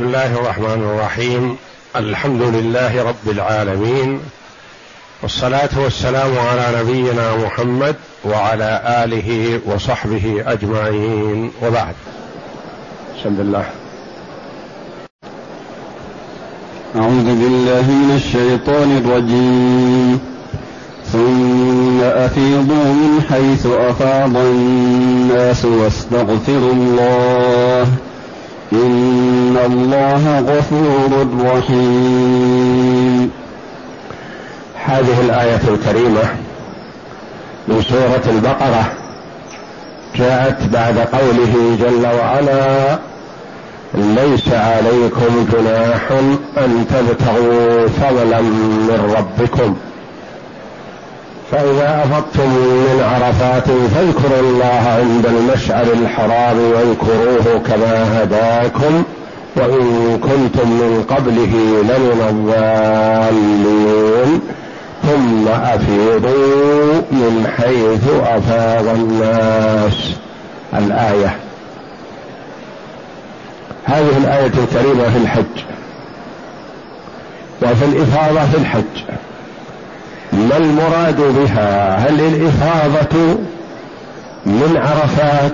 بسم الله الرحمن الرحيم. الحمد لله رب العالمين. والصلاة والسلام على نبينا محمد وعلى آله وصحبه أجمعين. وبعد. بسم الله أعوذ بالله من الشيطان الرجيم. ثم أفيضوا من حيث أفاض الناس واستغفروا الله. إن الله غفور رحيم. هذه الآية الكريمة من سورة البقرة. جاءت بعد قوله جل وعلا ليس عليكم جناح أن تبتغوا فضلا من ربكم. فإذا أفضتم من عرفات فاذكروا الله عند المشعر الحرام واذكروه كما هداكم وإن كنتم من قبله لمن الضالين. ثم أفيضوا من حيث أفاض الناس. الآية. هذه الآية الكريمة في الحج. وفي الإفاضة في الحج. ما المراد بها؟ هل الإفاضة من عرفات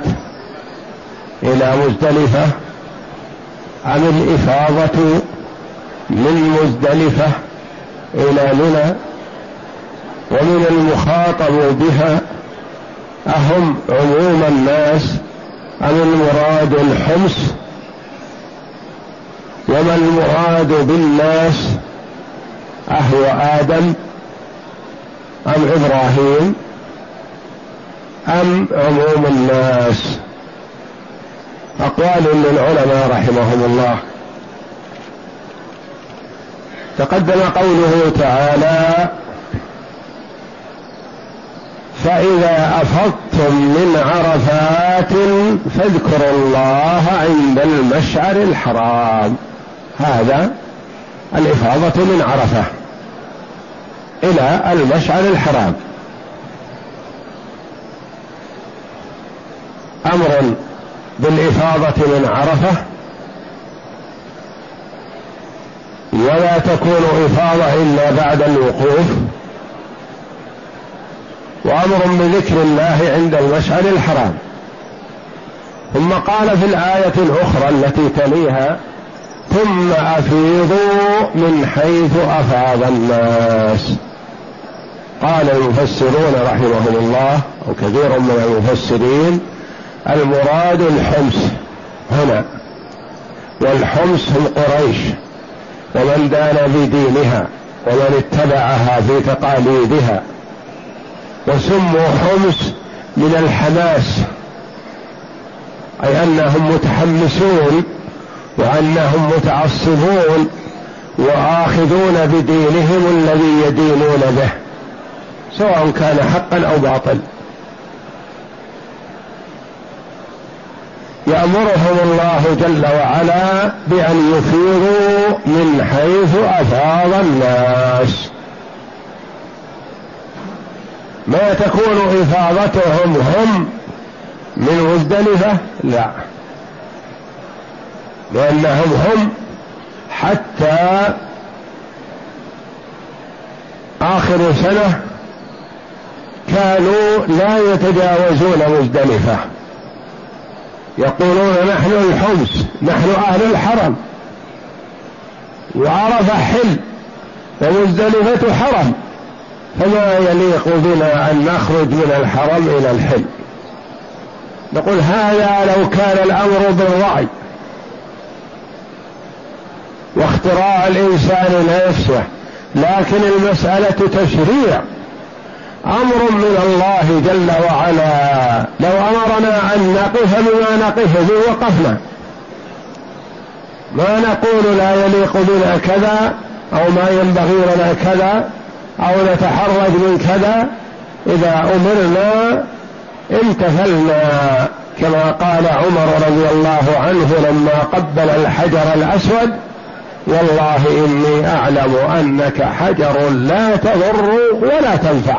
إلى مزدلفة؟ أم الإفاضة من مزدلفة إلى منى؟ ومن المخاطب بها أهم عموم الناس؟ أم المراد الحمص؟ وما المراد بالناس؟ أهو آدم أم إبراهيم؟ أم عموم الناس؟ أقوال للعلماء رحمهم الله. تقدم قوله تعالى فإذا أفضتم من عرفات فاذكروا الله عند المشعر الحرام. هذا الإفاضة من عرفة. إلى المشعر الحرام. أمر بالإفاضة من عرفة. ولا تكون إفاضة إلا بعد الوقوف. وأمر بذكر الله عند المشعر الحرام. ثم قال في الآية الأخرى التي تليها ثم أفيضوا من حيث أفاض الناس. قال المفسرون رحمهم الله أو كثير من المفسرين المراد الحمص هنا والحمص هم قريش ومن دان بدينها ومن اتبعها في تقاليدها وسموا حمص من الحماس أي أنهم متحمسون وأنهم متعصبون وآخذون بدينهم الذي يدينون به. سواء كان حقا أو باطل يأمرهم الله جل وعلا بأن يفيضوا من حيث أفاض الناس. ما تكون إفاضتهم هم من مزدلفه لا. لأنهم هم حتى آخر سنة كانوا لا يتجاوزون مزدلفة. يقولون نحن الحمص نحن أهل الحرم. وعرف حل ومزدلفة حرم. فما يليق بنا أن نخرج من الحرم إلى الحل. نقول هذا لو كان الأمر بالرأي واختراع الإنسان لنفسه لكن المسألة تشريع. أمر من الله جل وعلا. لو أمرنا أن نقف بما نقف به وقفنا. ما نقول لا يليق بنا كذا أو ما ينبغي لنا كذا أو نتحرج من كذا. إذا أمرنا امتثلنا كما قال عمر رضي الله عنه لما قبل الحجر الأسود. والله إني أعلم أنك حجر لا تضر ولا تنفع.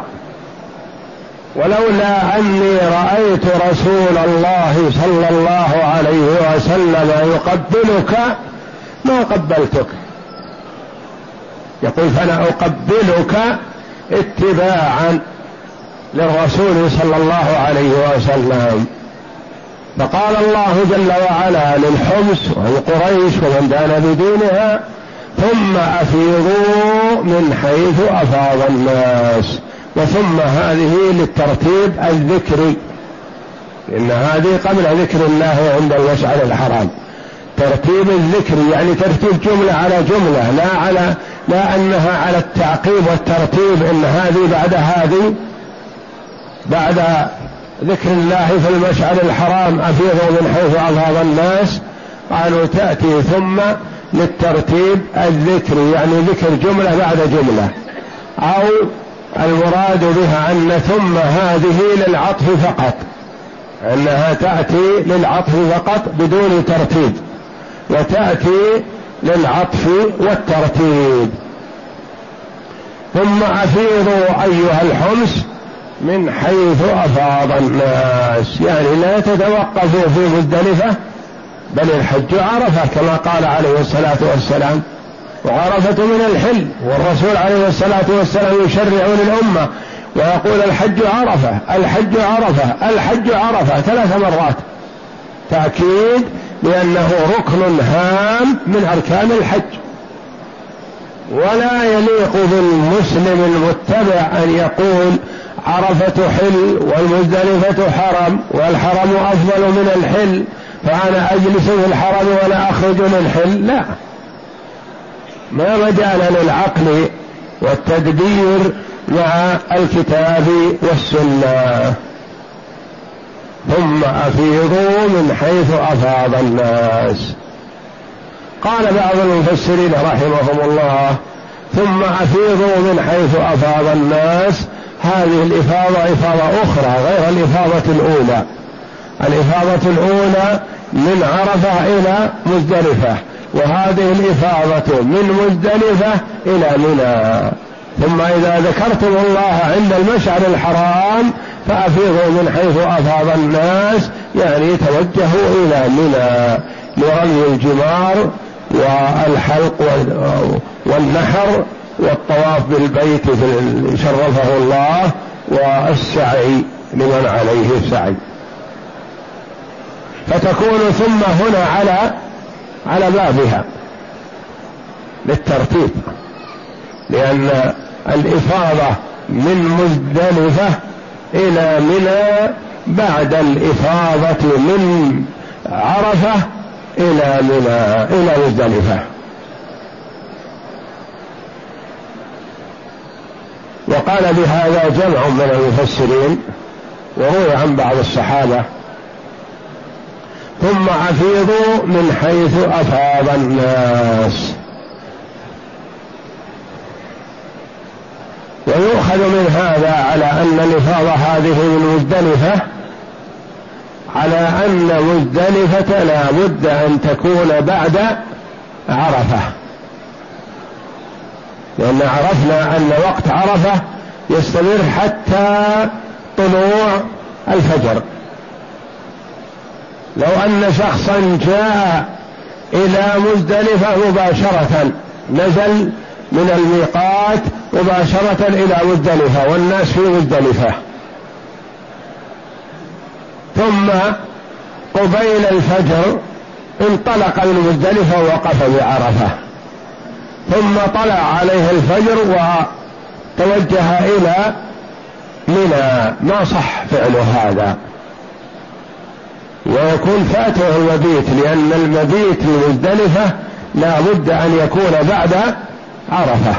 ولولا أني رأيت رسول الله صلى الله عليه وسلم يقبلك ما قبلتك. يقول فأنا أقبلك اتباعا للرسول صلى الله عليه وسلم. فقال الله جل وعلا للحمص والقريش ومن دان بدينها ثم أفيضوا من حيث أفاض الناس. وثم هذه للترتيب الذكري لأن هذه قبل ذكر الله عند المشعر الحرام. ترتيب الذكر يعني ترتيب جملة على جملة لا على لا أنها على التعقيب والترتيب إن هذه بعد هذه بعد ذكر الله في المشعر الحرام أفيضوا من حيث أفاض الناس. قالوا تأتي ثم للترتيب الذكري يعني ذكر جملة بعد جملة. أو المراد بها أن ثم هذه للعطف فقط أنها تأتي للعطف فقط بدون ترتيب وتأتي للعطف والترتيب. ثم أفيضوا أيها الحمص من حيث أفاض الناس. يعني لا تتوقفوا في مزدلفة بل الحج عرفة كما قال عليه الصلاة والسلام. وعرفة من الحل والرسول عليه الصلاة والسلام يشرع للأمة ويقول الحج عرفة الحج عرفة الحج عرفة ثلاث مرات. تأكيد لأنه ركن هام من أركان الحج. ولا يليق بالمسلم المتبع أن يقول عرفة حل والمزدلفة حرم والحرم أفضل من الحل فأنا أجلس في الحرم ولا أخرج للحل لا. ما مجال للعقل والتدبير مع الكتاب والسنة. ثم أفيضوا من حيث أفاض الناس. قال بعض المفسرين رحمهم الله ثم أفيضوا من حيث أفاض الناس. هذه الإفاضة إفاضة أخرى غير الإفاضة الأولى. الإفاضة الأولى من عرفة إلى مزدلفة. وهذه الإفاضة من مزدلفة إلى منى. ثم إذا ذكرتم الله عند المشعر الحرام فأفيضوا من حيث أفاض الناس يعني توجهوا إلى منى. لرمي الجمار والحلق والنحر والطواف بالبيت شرفه الله والسعي لمن عليه السعي. فتكون ثم هنا على على بابها للترتيب لأن الإفاضة من مزدلفة إلى منى بعد الإفاضة من عرفة إلى منى إلى مزدلفة. وقال بهذا جمع من المفسرين وروي عن بعض الصحابة ثم افيضوا من حيث أفاض الناس. ويؤخذ من هذا على أن الافاضه هذه من مزدلفه على أن مزدلفة لا بد أن تكون بعد عرفة. لأن عرفنا أن وقت عرفة يستمر حتى طلوع الفجر. لو أن شخصا جاء إلى مزدلفة مباشرة نزل من الميقات مباشرة إلى مزدلفة والناس في مزدلفة. ثم قبيل الفجر انطلق من مزدلفة ووقف بعرفة. ثم طلع عليه الفجر وتوجه إلى منى. ما صح فعل هذا؟ ويكون فاته المبيت لأن المبيت لمزدلفة لا بد أن يكون بعد عرفة.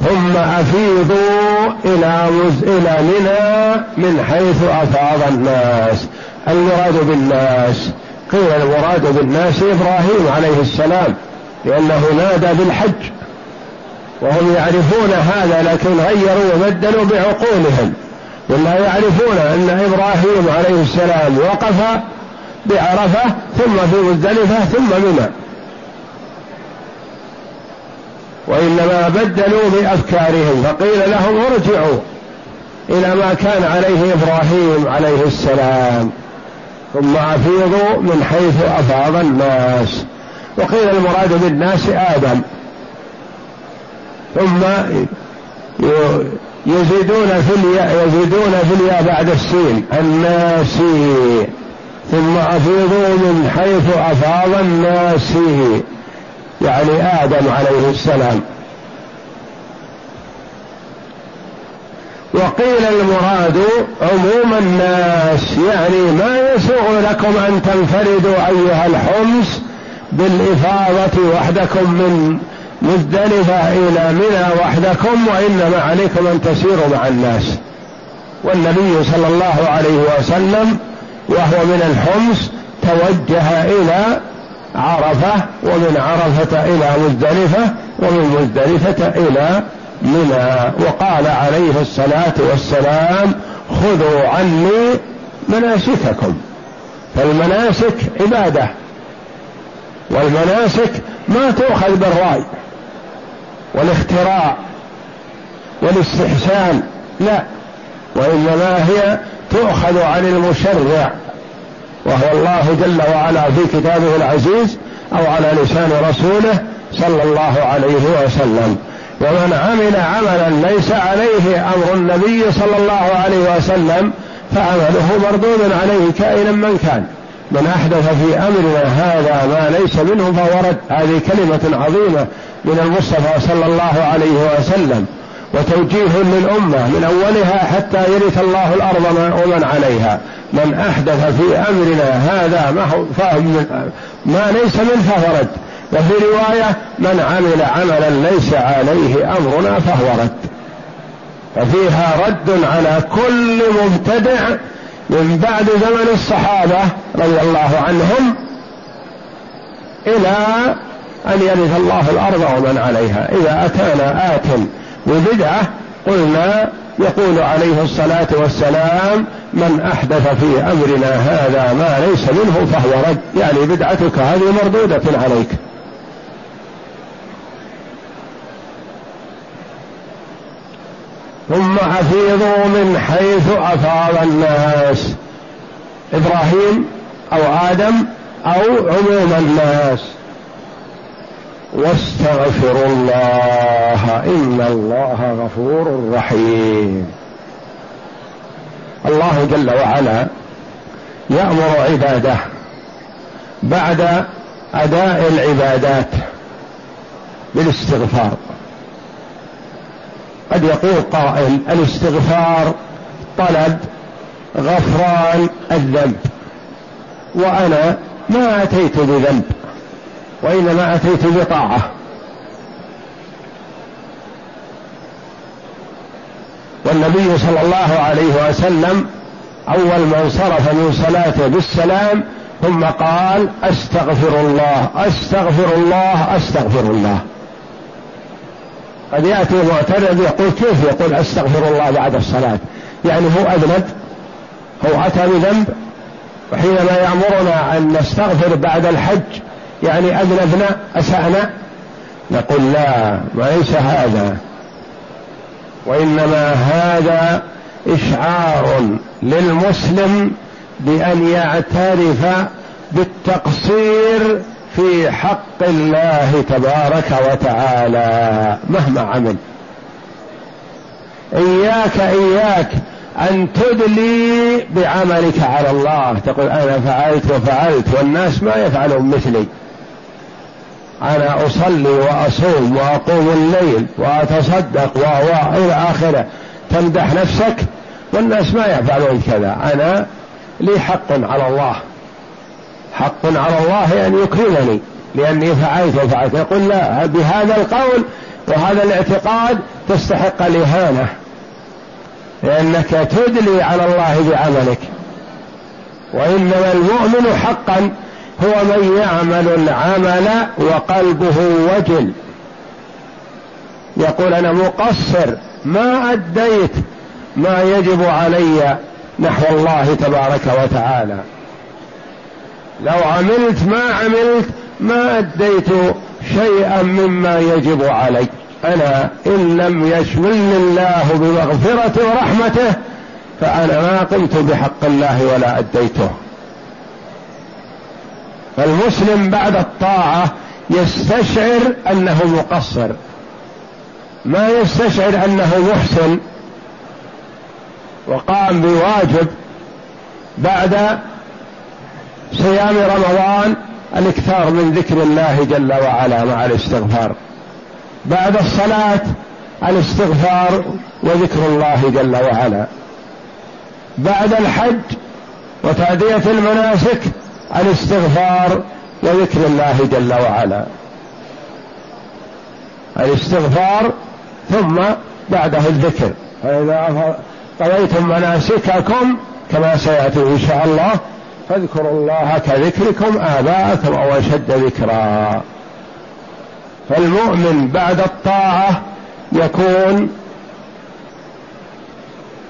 ثم أفيضوا إلى. إلى منى من حيث أفاض الناس. المراد بالناس قيل المراد بالناس إبراهيم عليه السلام لأنه نادى بالحج. وهم يعرفون هذا لكن غيروا وبدلوا بعقولهم. ولا يعرفون أن إبراهيم عليه السلام وقف بعرفة ثم في مزدلفة ثم منى وإنما بدلوا بأفكارهم فقيل لهم ارجعوا إلى ما كان عليه إبراهيم عليه السلام ثم أفيضوا من حيث أفاض الناس. وقيل المراد بالناس آدم. ثم يزيدون في الياء يزيدون في الياء بعد السين. الناسي ثم أفيضوا من حيث أفاض الناس. يعني آدم عليه السلام. وقيل المراد عموم الناس. يعني ما يسوغ لكم أن تنفردوا أيها الحمص بالإفاضة وحدكم من مزدلفة إلى منى وحدكم وإنما عليكم أن تسيروا مع الناس. والنبي صلى الله عليه وسلم وهو من الحمص توجه إلى عرفة ومن عرفة إلى مزدلفة ومن مزدلفة إلى منى. وقال عليه الصلاة والسلام خذوا عني مناسككم. فالمناسك عبادة والمناسك ما تؤخذ بالرأي. والاختراع والاستحسان لا. وإنما هي تؤخذ عن المشرع وهو الله جل وعلا في كتابه العزيز أو على لسان رسوله صلى الله عليه وسلم. ومن عمل عملا ليس عليه أمر النبي صلى الله عليه وسلم فعمله مردود عليه كائنا من كان. من أحدث في أمرنا هذا ما ليس منه فهو رد. هذه كلمة عظيمة من المصطفى صلى الله عليه وسلم وتوجيه للأمة من أولها حتى يرث الله الأرض ومن عليها. من أحدث في أمرنا هذا ما ما ليس منه فهو رد. وفي رواية من عمل عملا ليس عليه أمرنا فهو رد. ففيها رد على كل مبتدع من بعد زمن الصحابة رضي الله عنهم إلى أن يرث الله الأرض ومن عليها. إذا أتانا آت ببدعة قلنا يقول عليه الصلاة والسلام من أحدث في أمرنا هذا ما ليس منه فهو رد. يعني بدعتك هذه مردودة عليك. أفيضوا من حيث أفاض الناس. إبراهيم أو آدم أو عموم الناس. واستغفروا الله إن الله غفور رحيم. الله جل وعلا يأمر عباده بعد أداء العبادات بالاستغفار. قد يقول قائل الاستغفار طلب غفران الذنب وأنا ما أتيت بذنب وإنما أتيت بطاعة. والنبي صلى الله عليه وسلم أول من صرف من صلاته بالسلام ثم قال أستغفر الله أستغفر الله أستغفر الله. قد يأتي معترض يقول كيف يقول أستغفر الله بعد الصلاة؟ يعني هو اذنب هو أتى بذنب وحينما يأمرنا أن نستغفر بعد الحج يعني اذنبنا أسأنا نقول لا وليس هذا. وإنما هذا إشعار للمسلم بأن يعترف بالتقصير في حق الله تبارك وتعالى مهما عمل. إياك إياك أن تدلي بعملك على الله. تقول أنا فعلت وفعلت والناس ما يفعلون مثلي. أنا أصلي وأصوم وأقوم الليل وأتصدق و إلى آخره. تمدح نفسك والناس ما يفعلون كذا. أنا لي حق على الله. حق على الله أن يكرمني لأني فعلت وفعلت. يقول لا بهذا القول وهذا الاعتقاد تستحق الإهانة لأنك تدلي على الله بعملك. وإنما المؤمن حقا هو من يعمل العمل وقلبه وجل. يقول أنا مقصر ما أديت ما يجب علي نحو الله تبارك وتعالى. لو عملت ما عملت ما أديت شيئا مما يجب علي. أنا إن لم يشملني الله بمغفرته ورحمته فأنا ما قمت بحق الله ولا أديته. فالمسلم بعد الطاعة يستشعر أنه مقصر. ما يستشعر أنه محسن. وقام بواجب بعد صيام رمضان الإكثار من ذكر الله جل وعلا مع الاستغفار. بعد الصلاة الاستغفار وذكر الله جل وعلا. بعد الحج وتأدية المناسك الاستغفار وذكر الله جل وعلا. الاستغفار ثم بعده الذكر. فإذا قضيتم مناسككم كما سيأتي إن شاء الله. فاذكروا الله كذكركم آباءكم أو أشد ذكرا. فالمؤمن بعد الطاعة يكون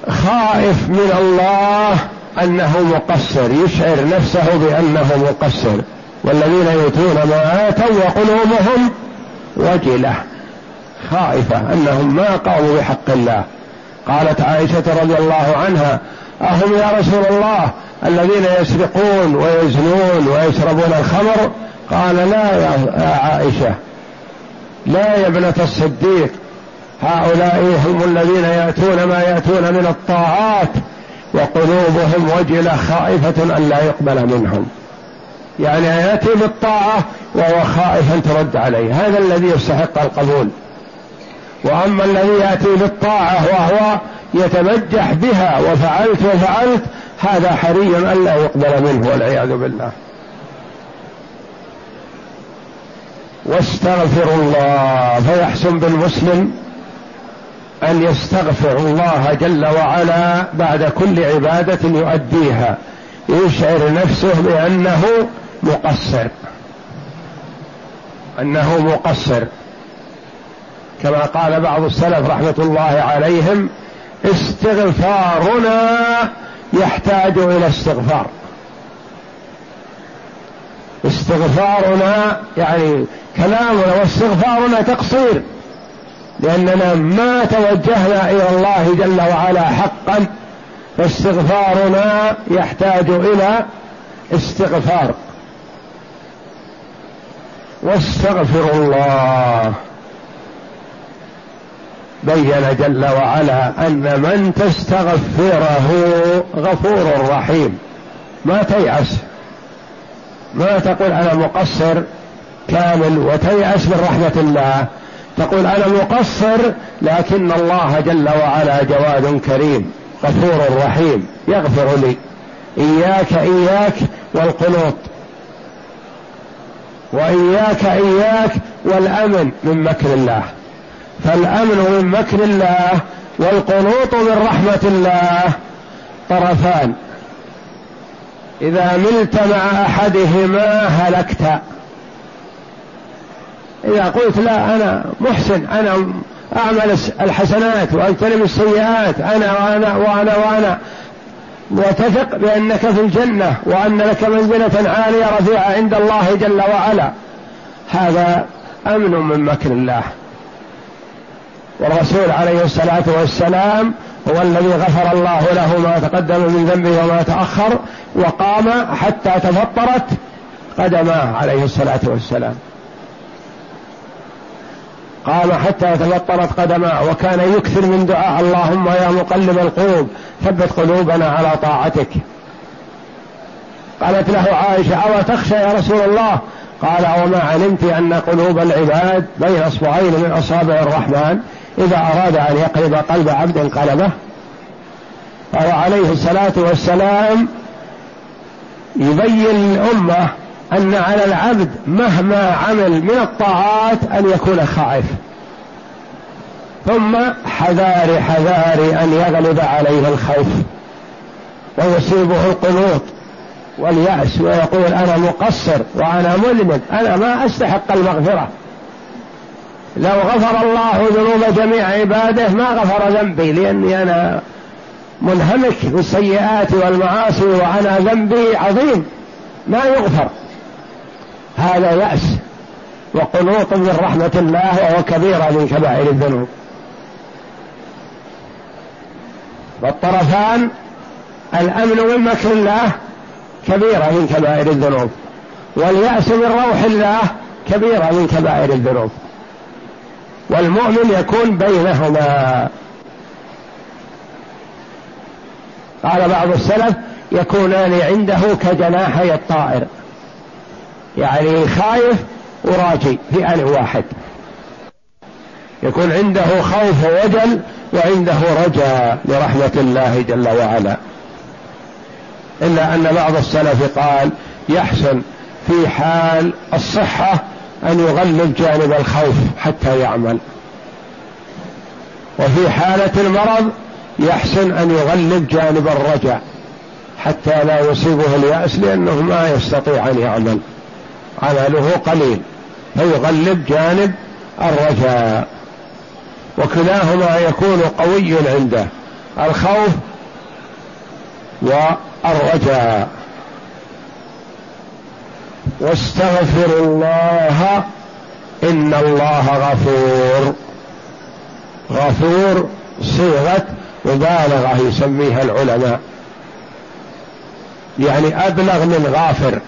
خائف من الله أنه مقصر يشعر نفسه بأنه مقصر. والذين يؤتون ما آتوا وقلوبهم وجلة خائفة أنهم ما قاموا بحق الله. قالت عائشة رضي الله عنها أهم يا رسول الله؟ الذين يسرقون ويزنون ويشربون الخمر؟ قال لا يا عائشة. لا يا ابنة الصديق. هؤلاء هم الذين يأتون ما يأتون من الطاعات وقلوبهم وجلة خائفة أن لا يقبل منهم. يعني يأتي بالطاعة وهو خائف أن ترد عليه. هذا الذي يستحق القبول. وأما الذي يأتي بالطاعة وهو يتمجح بها وفعلت وفعلت هذا حري أن لا يقبل منه. والعياذ بالله. واستغفر الله. فيحسن بالمسلم أن يستغفر الله جل وعلا بعد كل عبادة يؤديها. يشعر نفسه بأنه مقصر. أنه مقصر. كما قال بعض السلف رحمة الله عليهم استغفارنا يحتاج إلى استغفار. استغفارنا يعني كلامنا واستغفارنا تقصير لأننا ما توجهنا إلى الله جل وعلا حقا فاستغفارنا يحتاج إلى استغفار. واستغفر الله. بين جل وعلا أن من تستغفره غفور رحيم. ما تيأس. ما تقول أنا مقصر كامل وتيأس من رحمة الله. تقول أنا مقصر لكن الله جل وعلا جواد كريم غفور رحيم يغفر لي. إياك إياك والقنوط. وإياك إياك والأمن من مكر الله. فالأمن من مكر الله والقنوط من رحمة الله. طرفان. إذا ملت مع أحدهما هلكت. إذا قلت لا أنا محسن أنا أعمل الحسنات وأجتنب السيئات أنا وأنا وأنا وأنا. وتثق بأنك في الجنة وأن لك منزلة عالية رفيعة عند الله جل وعلا. هذا أمن من مكر الله. والرسول عليه الصلاة والسلام هو الذي غفر الله له ما تقدم من ذنبه وما تأخر وقام حتى تفطرت قدماه عليه الصلاة والسلام. قام حتى تفطرت قدماه وكان يكثر من دعاء اللهم يا مقلب القلوب ثبت قلوبنا على طاعتك. قالت له عائشة أو تخشى يا رسول الله؟ قال وما علمت أن قلوب العباد بين أصبعين من أصابع الرحمن؟ إذا أراد أن يقلب قلب عبد قلبه قال عليه الصلاة والسلام يبين الأمة أن على العبد مهما عمل من الطاعات أن يكون خائف. ثم حذار حذار أن يغلب عليه الخوف. ويصيبه القنوط واليأس ويقول أنا مقصر وأنا مذنب أنا ما أستحق المغفرة. لو غفر الله ذنوب جميع عباده ما غفر ذنبي لأني أنا منهمك بالسيئات والمعاصي وأنا ذنبي عظيم. ما يغفر. هذا يأس وقنوط من رحمة الله وهو كبيرة من كبائر الذنوب. والطرفان الأمن من مكر الله كبيرة من كبائر الذنوب. واليأس من روح الله كبيرة من كبائر الذنوب. والمؤمن يكون بينهما. قال بعض السلف يكونان عنده كجناحي الطائر. يعني خايف وراجي في آن واحد. يكون عنده خوف ووجل وعنده رجاء لرحمة الله جل وعلا. إلا أن بعض السلف قال يحسن في حال الصحة أن يغلب جانب الخوف حتى يعمل. وفي حالة المرض يحسن أن يغلب جانب الرجع حتى لا يصيبه اليأس لأنه ما يستطيع أن يعمل. عمله قليل فيغلب جانب الرجاء. وكلاهما يكون قوي عنده الخوف والرجاء. واستغفر الله إن الله غفور. غفور صيغة مبالغة يسميها العلماء. يعني أبلغ من غافر.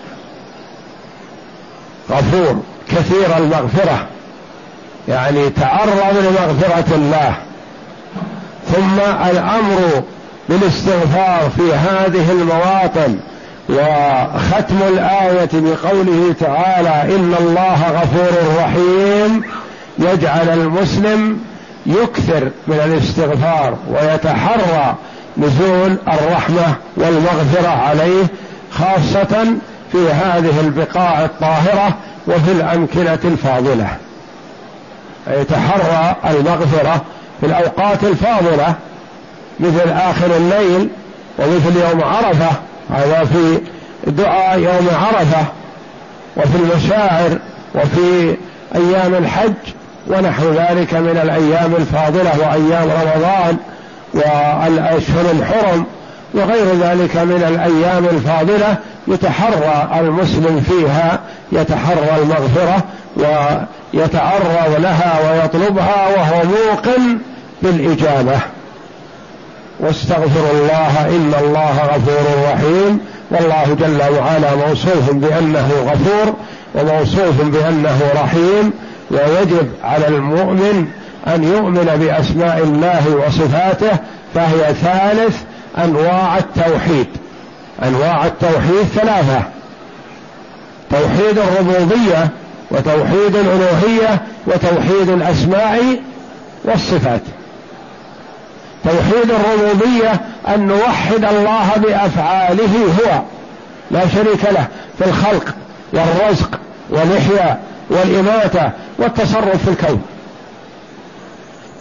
غفور كثير المغفرة. يعني تعرض لمغفرة الله. ثم الأمر بالاستغفار في هذه المواطن. وختم الآية بقوله تعالى إن الله غفور رحيم يجعل المسلم يكثر من الاستغفار ويتحرى نزول الرحمة والمغفرة عليه خاصة في هذه البقاع الطاهرة وفي الأمكنة الفاضلة. يتحرى المغفرة في الأوقات الفاضلة مثل آخر الليل ومثل يوم عرفة هذا في دعاء يوم عرفة وفي المشاعر وفي أيام الحج ونحو ذلك من الأيام الفاضلة وأيام رمضان والأشهر الحرم وغير ذلك من الأيام الفاضلة يتحرى المسلم فيها يتحرى المغفرة ويتعرض لها ويطلبها وهو موقن بالإجابة. واستغفروا الله إن الله غفور رحيم والله جل وعلا موصوف بأنه غفور وموصوف بأنه رحيم ويجب على المؤمن أن يؤمن بأسماء الله وصفاته فهي ثالث أنواع التوحيد. أنواع التوحيد ثلاثة. توحيد الربوبية وتوحيد الألوهية وتوحيد الأسماء والصفات. توحيد الربوبية أن نوحد الله بأفعاله هو لا شريك له في الخلق والرزق والإحياء والإماتة والتصرف في الكون.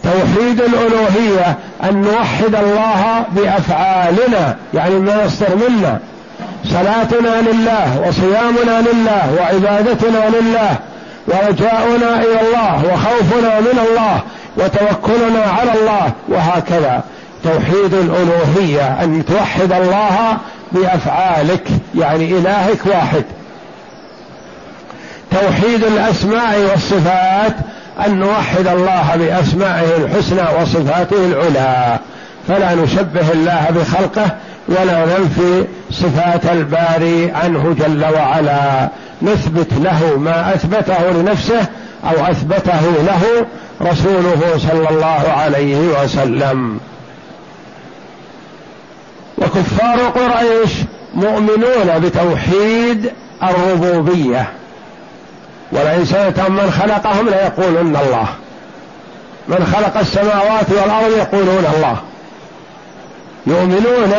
توحيد الألوهية أن نوحد الله بأفعالنا يعني ما يصدر منا. صلاتنا لله وصيامنا لله وعبادتنا لله ورجاؤنا إلى الله وخوفنا من الله وتوكلنا على الله وهكذا. توحيد الألوهية أن توحد الله بأفعالك يعني إلهك واحد. توحيد الأسماء والصفات أن نوحد الله بأسمائه الحسنى وصفاته العلى. فلا نشبه الله بخلقه ولا ننفي صفات الباري عنه جل وعلا. نثبت له ما أثبته لنفسه أو أثبته له رسوله صلى الله عليه وسلم. وكفار قريش مؤمنون بتوحيد الربوبية. ولئن سألتهم من خلقهم ليقولن الله. من خلق السماوات والأرض يقولون الله. يؤمنون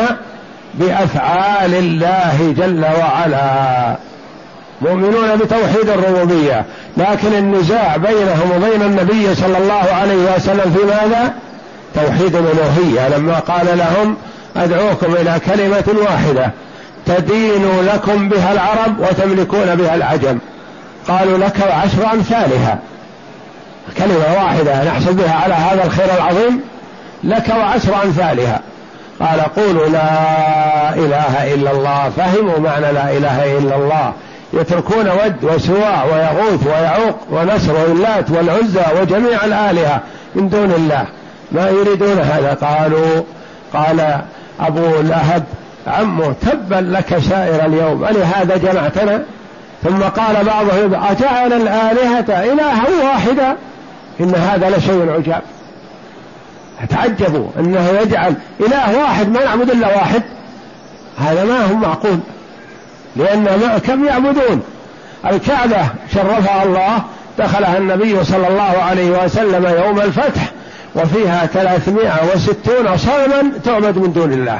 بأفعال الله جل وعلا. مؤمنون بتوحيد الربوبية. لكن النزاع بينهم وبين النبي صلى الله عليه وسلم في ماذا؟ توحيد الألوهية. لما قال لهم أدعوكم إلى كلمة واحدة تدين لكم بها العرب وتملكون بها العجم. قالوا لك وعشر أمثالها. كلمة واحدة نحسب بها على هذا الخير العظيم؟ لك وعشر أمثالها. قال قولوا لا إله إلا الله. فهموا معنى لا إله إلا الله. يتركون ود وسواع ويغوث ويعوق ونسر واللات والعزى وجميع الآلهة من دون الله. ما يريدون هذا؟ قالوا قال أبو لهب عمه تبا لك سائر اليوم ألهذا جمعتنا؟ ثم قال بعضهم أجعل الآلهة إلها واحدا؟ إن هذا لشيء عجاب. تعجبوا أنه يجعل إله واحد ما نعبد إلا واحد؟ هذا ما هو معقول. لأن كم يعبدون؟ الكعبة شرفها الله دخلها النبي صلى الله عليه وسلم يوم الفتح وفيها ثلاثمائة وستون صنما تعبد من دون الله.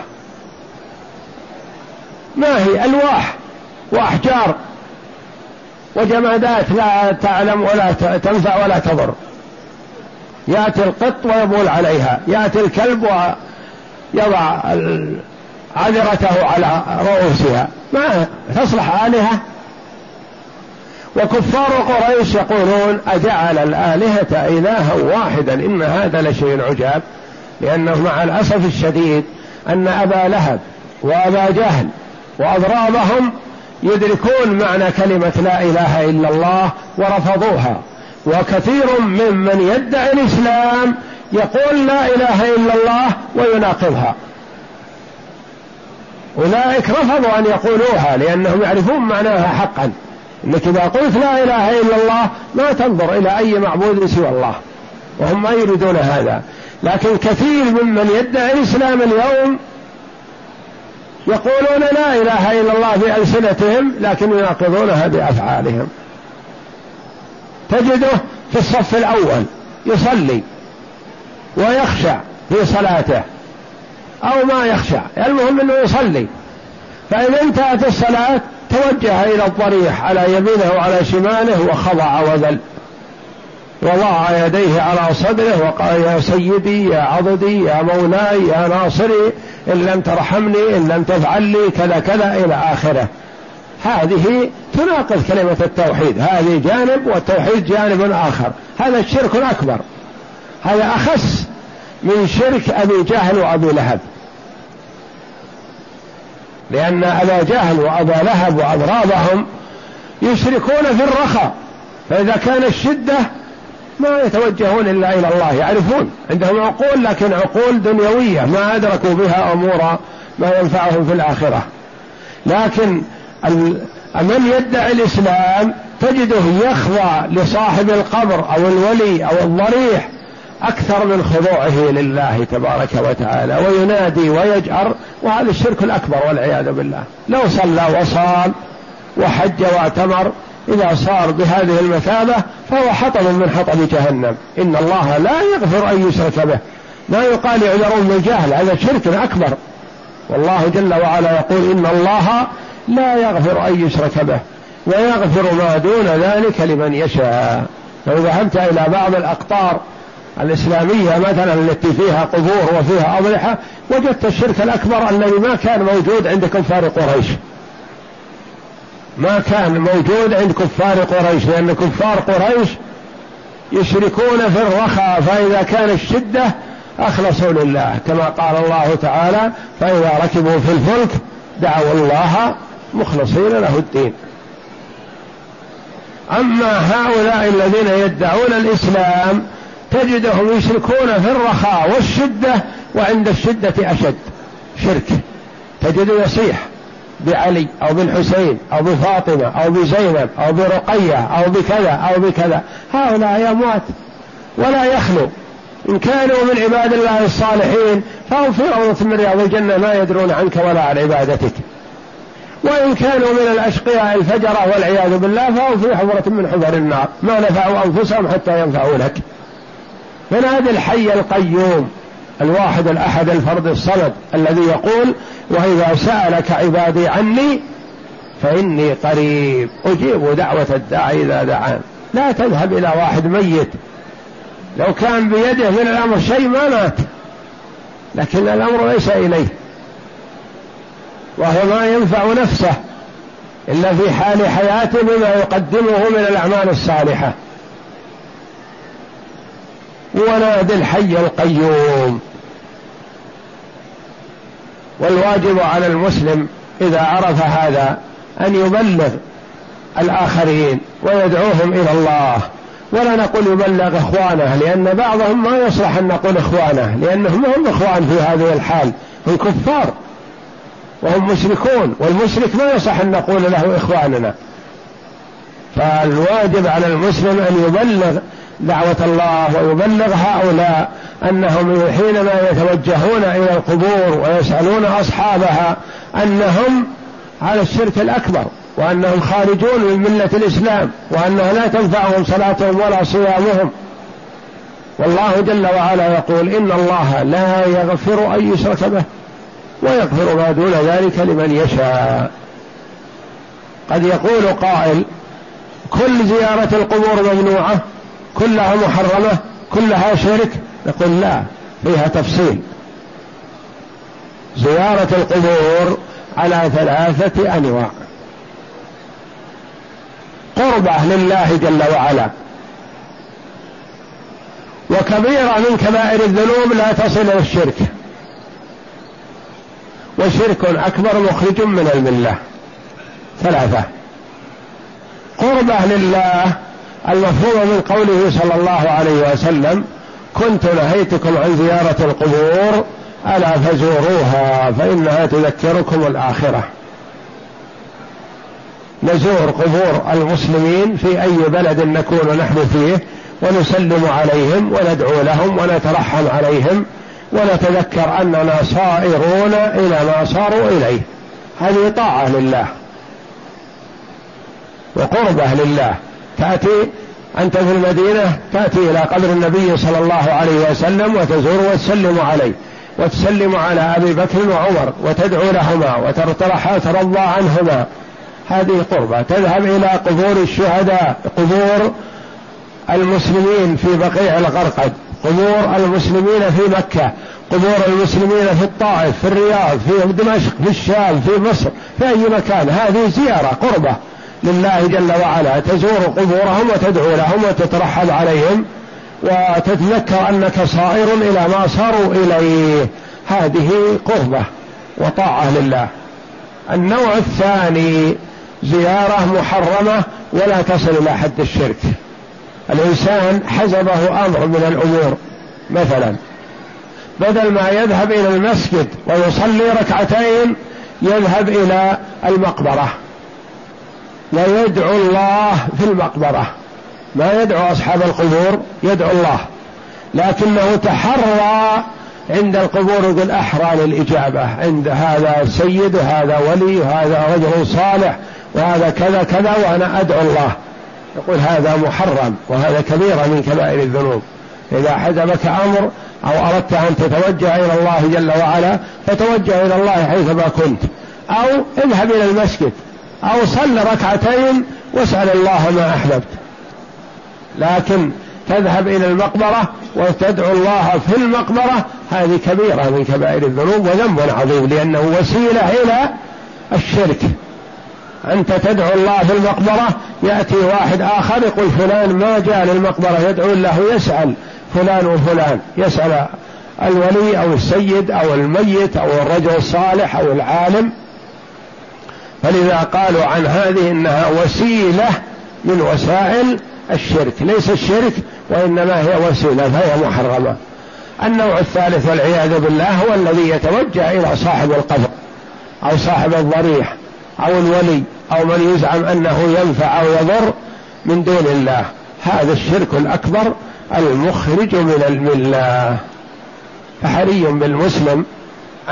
ما هي؟ ألواح وأحجار وجمادات لا تعلم ولا تنفع ولا تضر. يأتي القط ويبول عليها يأتي الكلب ويضع عذرته على رؤوسها. ما تصلح آلهة؟ وكفار قريش يقولون أجعل الآلهة إلها واحدا إن هذا لشيء عجاب لأنه مع الأسف الشديد أن أبا لهب وأبا جهل وأضرابهم يدركون معنى كلمة لا إله إلا الله ورفضوها. وكثير ممن يدعي الإسلام يقول لا إله إلا الله ويناقضها. أولئك رفضوا أن يقولوها لأنهم يعرفون معناها حقا. إنك إذا قلت لا إله إلا الله ما تنظر إلى أي معبود سوى الله. وهم ما يريدون هذا. لكن كثير ممن يدعي الإسلام اليوم يقولون لا إله إلا الله بالسنتهم لكن يناقضونها بافعالهم تجده في الصف الأول يصلي ويخشع في صلاته. أو ما يخشع المهم إنه يصلي. فإذا انتهت الصلاة توجه إلى الضريح على يمينه وعلى شماله وخضع وذل. وضع يديه على صدره وقال يا سيدي يا عضدي يا مولاي يا ناصري إن لم ترحمني إن لم تفعل لي كذا كذا إلى آخره. هذه تناقض كلمة التوحيد. هذه جانب والتوحيد جانب آخر. هذا الشرك الأكبر. هذا اخس من شرك أبي جهل وأبي لهب. لأن أبا جهل وأبا لهب وأضرابهم يشركون في الرخاء فإذا كان الشدة ما يتوجهون إلا إلى الله يعرفون عندهم عقول لكن عقول دنيوية ما أدركوا بها أمور ما ينفعهم في الآخرة. لكن من يدعي الإسلام تجده يخضع لصاحب القبر أو الولي أو الضريح أكثر من خضوعه لله تبارك وتعالى وينادي ويجأر وهذا الشرك الأكبر والعياذ بالله. لو صلى وصام وحج واعتمر إذا صار بهذه المثابة فهو حطب من حطب جهنم. إن الله لا يغفر أن يشرك به. ما يقال يعذرون بالجهل هذا شرك أكبر. والله جل وعلا يقول إن الله لا يغفر أن يشرك به ويغفر ما دون ذلك لمن يشاء. لو ذهبت إلى بعض الأقطار الإسلامية مثلا التي فيها قبور وفيها أضرحة وجدت الشرك الأكبر الذي ما كان موجود عند كفار قريش. ما كان موجود عند كفار قريش لأن كفار قريش يشركون في الرخاء فإذا كان الشدة أخلصوا لله. كما قال الله تعالى فإذا ركبوا في الفلك دعوا الله مخلصين له الدين. أما هؤلاء الذين يدعون الإسلام تجدهم يشركون في الرخاء والشدة وعند الشدة أشد. شرك. تجده يصيح بعلي أو بالحسين أو بفاطمة أو بزينب أو برقية أو بكذا أو بكذا. هؤلاء أموات ولا يخلو. إن كانوا من عباد الله الصالحين فهم في روضة من رياض الجنة ما يدرون عنك ولا عن عبادتك. وإن كانوا من الأشقياء الفجرة والعياذ بالله فهم في حفرة من حفر النار. ما نفعوا أنفسهم حتى ينفعوا لك. فنادي الحي القيوم الواحد الأحد الفرد الصمد الذي يقول وإذا سألك عبادي عني فإني قريب أجيب دعوة الداعي إذا دعان. لا تذهب إلى واحد ميت. لو كان بيده من الأمر شيء ما مات. لكن الأمر ليس إليه. وهو ما ينفع نفسه إلا في حال حياته بما يقدمه من الأعمال الصالحة. ونادي الحي القيوم. والواجب على المسلم إذا عرف هذا أن يبلغ الآخرين ويدعوهم إلى الله. ولا نقول يبلغ إخوانه لأن بعضهم ما يصلح أن نقول إخوانه لأنهم هم إخوان في هذه الحال هم كفار وهم مشركون والمشرك ما يصح أن نقول له إخواننا. فالواجب على المسلم أن يبلغ دعوة الله ويبلغ هؤلاء أنهم حينما يتوجهون إلى القبور ويسألون أصحابها أنهم على الشرك الأكبر وأنهم خارجون من ملة الإسلام وأنها لا تنفعهم صلاتهم ولا صيامهم. والله جل وعلا يقول إن الله لا يغفر أن يشرك به ويغفر ما دون ذلك لمن يشاء. قد يقول قائل كل زيارة القبور ممنوعة كلها محرمة كلها شرك؟ نقول لا فيها تفصيل. زيارة القبور على ثلاثة أنواع. قربه لله جل وعلا. وكبيرة من كبائر الذنوب لا تصل إلى الشرك. وشرك أكبر مخرج من الملة. ثلاثة. قربة لله المفهوم من قوله صلى الله عليه وسلم كنت نهيتكم عن زيارة القبور ألا فزوروها فإنها تذكركم الآخرة. نزور قبور المسلمين في أي بلد نكون نحن فيه ونسلم عليهم وندعو لهم ونترحم عليهم ونتذكر أننا صائرون إلى ما صاروا إليه. هذه طاعة لله وقربة لله. تأتي أنت في المدينة تأتي إلى قبر النبي صلى الله عليه وسلم وتزور وتسلم عليه وتسلم على أبي بكر وعمر وتدعو لهما وترضى عنهما. هذه قربة تذهب إلى قبور الشهداء قبور المسلمين في بقيع الغرقد قبور المسلمين في مكة قبور المسلمين في الطائف في الرياض في دمشق في الشام في مصر في أي مكان. هذه زيارة قربة. لله جل وعلا تزور قبورهم وتدعو لهم وتترحب عليهم وتتذكر أنك صائر إلى ما صاروا إليه. هذه قربة وطاعة لله. النوع الثاني زيارة محرمة ولا تصل إلى حد الشرك. الإنسان حزبه أمر من الأمور. مثلا بدل ما يذهب إلى المسجد ويصلي ركعتين يذهب إلى المقبرة ويدعو الله في المقبرة. ما يدعو أصحاب القبور يدعو الله. لكنه تحرى عند القبور يقول أحرى للإجابة. عند هذا سيد وهذا ولي وهذا رجل صالح وهذا كذا كذا وأنا أدعو الله. يقول هذا محرم وهذا كبيرة من كبائر الذنوب. إذا حجبك أمر أو أردت أن تتوجه إلى الله جل وعلا فتوجه إلى الله حيثما كنت. أو اذهب إلى المسجد. أو صل ركعتين واسأل الله ما أحببت. لكن تذهب إلى المقبرة وتدعو الله في المقبرة هذه كبيرة من كبائر الذنوب وذنب عظيم لأنه وسيلة إلى الشرك. أنت تدعو الله في المقبرة يأتي واحد آخر يقول فلان ما جاء للمقبرة يدعو الله يسأل فلان وفلان يسأل الولي أو السيد أو الميت أو الرجل الصالح أو العالم. فلذا قالوا عن هذه إنها وسيلة من وسائل الشرك. ليس الشرك وإنما هي وسيلة فهي محرمة. النوع الثالث والعياذ بالله هو الذي يتوجه إلى صاحب القبر أو صاحب الضريح أو الولي أو من يزعم أنه ينفع أو يضر من دون الله. هذا الشرك الأكبر المخرج من الملة. فحري بالمسلم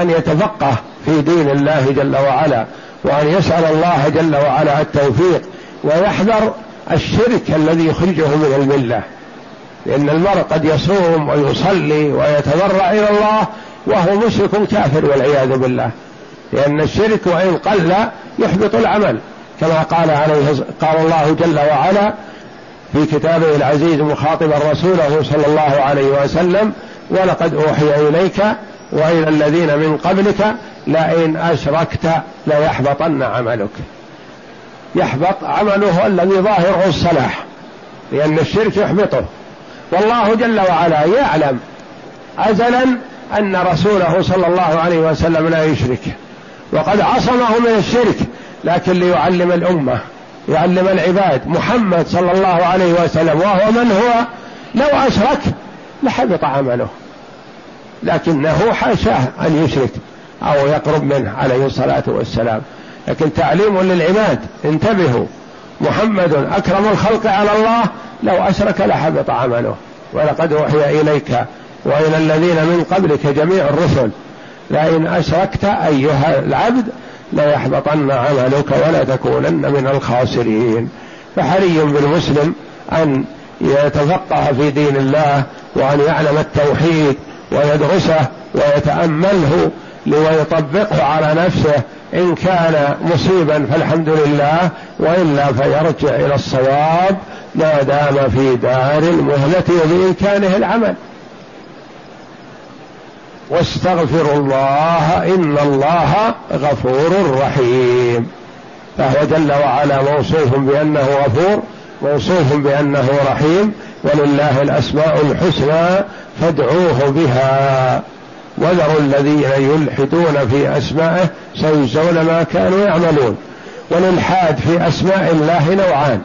أن يتفقه في دين الله جل وعلا. وأن يسأل الله جل وعلا التوفيق ويحذر الشرك الذي يخرجه من الملة. لأن المرء قد يصوم ويصلي ويتضرع إلى الله وهو مشرك كافر والعياذ بالله. لأن الشرك وإن قل يحبط العمل كما قال عليه قال الله جل وعلا في كتابه العزيز مخاطبا رسوله صلى الله عليه وسلم ولقد أوحي إليك وإلى الذين من قبلك لئن أشركت ليحبطن عملك. يحبط عمله الذي ظاهره الصلاح لأن الشرك يحبطه. والله جل وعلا يعلم أزلا أن رسوله صلى الله عليه وسلم لا يشرك. وقد عصمه من الشرك لكن ليعلم الأمة يعلم العباد. محمد صلى الله عليه وسلم وهو من هو؟ لو أشرك لحبط عمله. لكنه حاشاه أن يشرك. أو يقرب منه عليه الصلاة والسلام. لكن تعليم للعباد انتبهوا. محمد أكرم الخلق على الله لو أشرك لحبط عمله. ولقد أوحي إليك وإلى الذين من قبلك جميع الرسل. لئن أشركت أيها العبد ليحبطن عملك ولا تكونن من الخاسرين. فحري بالمسلم أن يتفقه في دين الله وأن يعلم التوحيد ويدرسه ويتأمله ويطبقه على نفسه. إن كان مصيبا فالحمد لله وإلا فيرجع إلى الصواب. ما دام في دار المهلة وبإمكانه العمل. واستغفروا الله إن الله غفور رحيم. فهو جل وعلا موصوف بأنه غفور موصوف بأنه رحيم. ولله الأسماء الحسنى فادعوه بها. وذروا الذين يلحدون في أسمائه سيجزون ما كانوا يعملون. والإلحاد في أسماء الله نوعان.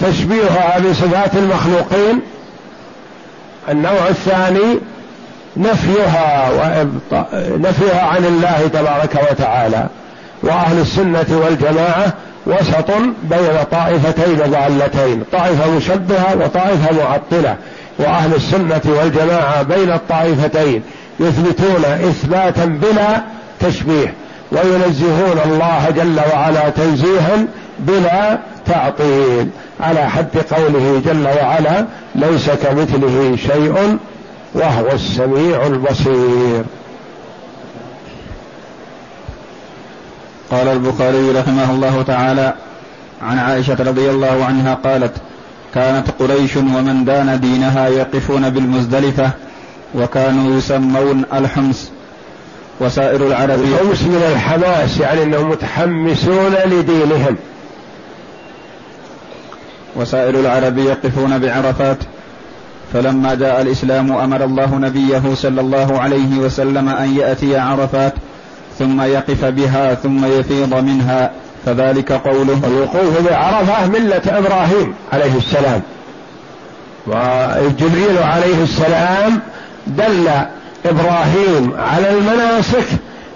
تشبيهها بصفات المخلوقين. النوع الثاني نفيها نفيها عن الله تبارك وتعالى. وأهل السنة والجماعة وسط بين طائفتين ضالتين طائفة مشبهة وطائفة معطلة. وأهل السنة والجماعة بين الطائفتين يثبتون إثباتا بلا تشبيه وينزهون الله جل وعلا تنزيها بلا تعطيل على حد قوله جل وعلا ليس كمثله شيء وهو السميع البصير. قال البخاري رحمه الله تعالى عن عائشة رضي الله عنها قالت كانت قريش ومن دان دينها يقفون بالمزدلفة وكانوا يسمون الحمص وسائر العرب الحمص من الحماس يعني إنهم متحمسون لدينهم. وسائر العرب يقفون بعرفات. فلما جاء الإسلام أمر الله نبيه صلى الله عليه وسلم أن يأتي عرفات ثم يقف بها ثم يفيض منها. فذلك قوله الوقوف بعرفة ملة إبراهيم عليه السلام. وجبريل عليه السلام دل إبراهيم على المناسك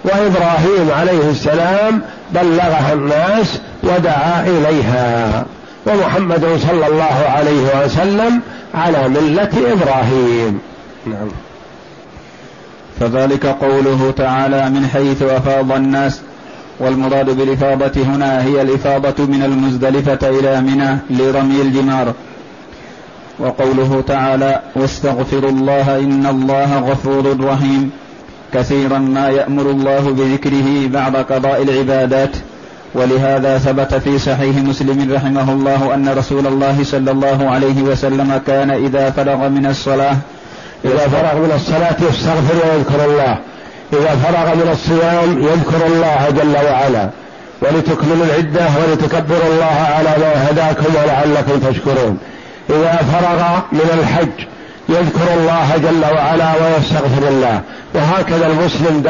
وإبراهيم عليه السلام بلغها الناس ودعا إليها. ومحمد صلى الله عليه وسلم على ملة إبراهيم. نعم. فذلك قوله تعالى من حيث أفاض الناس والمراد بالإفاضة هنا هي الإفاضة من المزدلفة إلى منى لرمي الجمار. وقوله تعالى واستغفروا الله إن الله غفور رحيم كثيرا ما يأمر الله بذكره بعد قضاء العبادات. ولهذا ثبت في صحيح مسلم رحمه الله أن رسول الله صلى الله عليه وسلم كان إذا فرغ من الصلاة إذا فرغ من الصلاة يستغفر ويذكر الله. إذا فرغ من الصيام يذكر الله جل وعلا ولتكملوا العدة ولتكبروا الله على ما هداكم ولعلكم تشكرون. إذا فرغ من الحج يذكر الله جل وعلا ويستغفر الله. وهكذا المسلم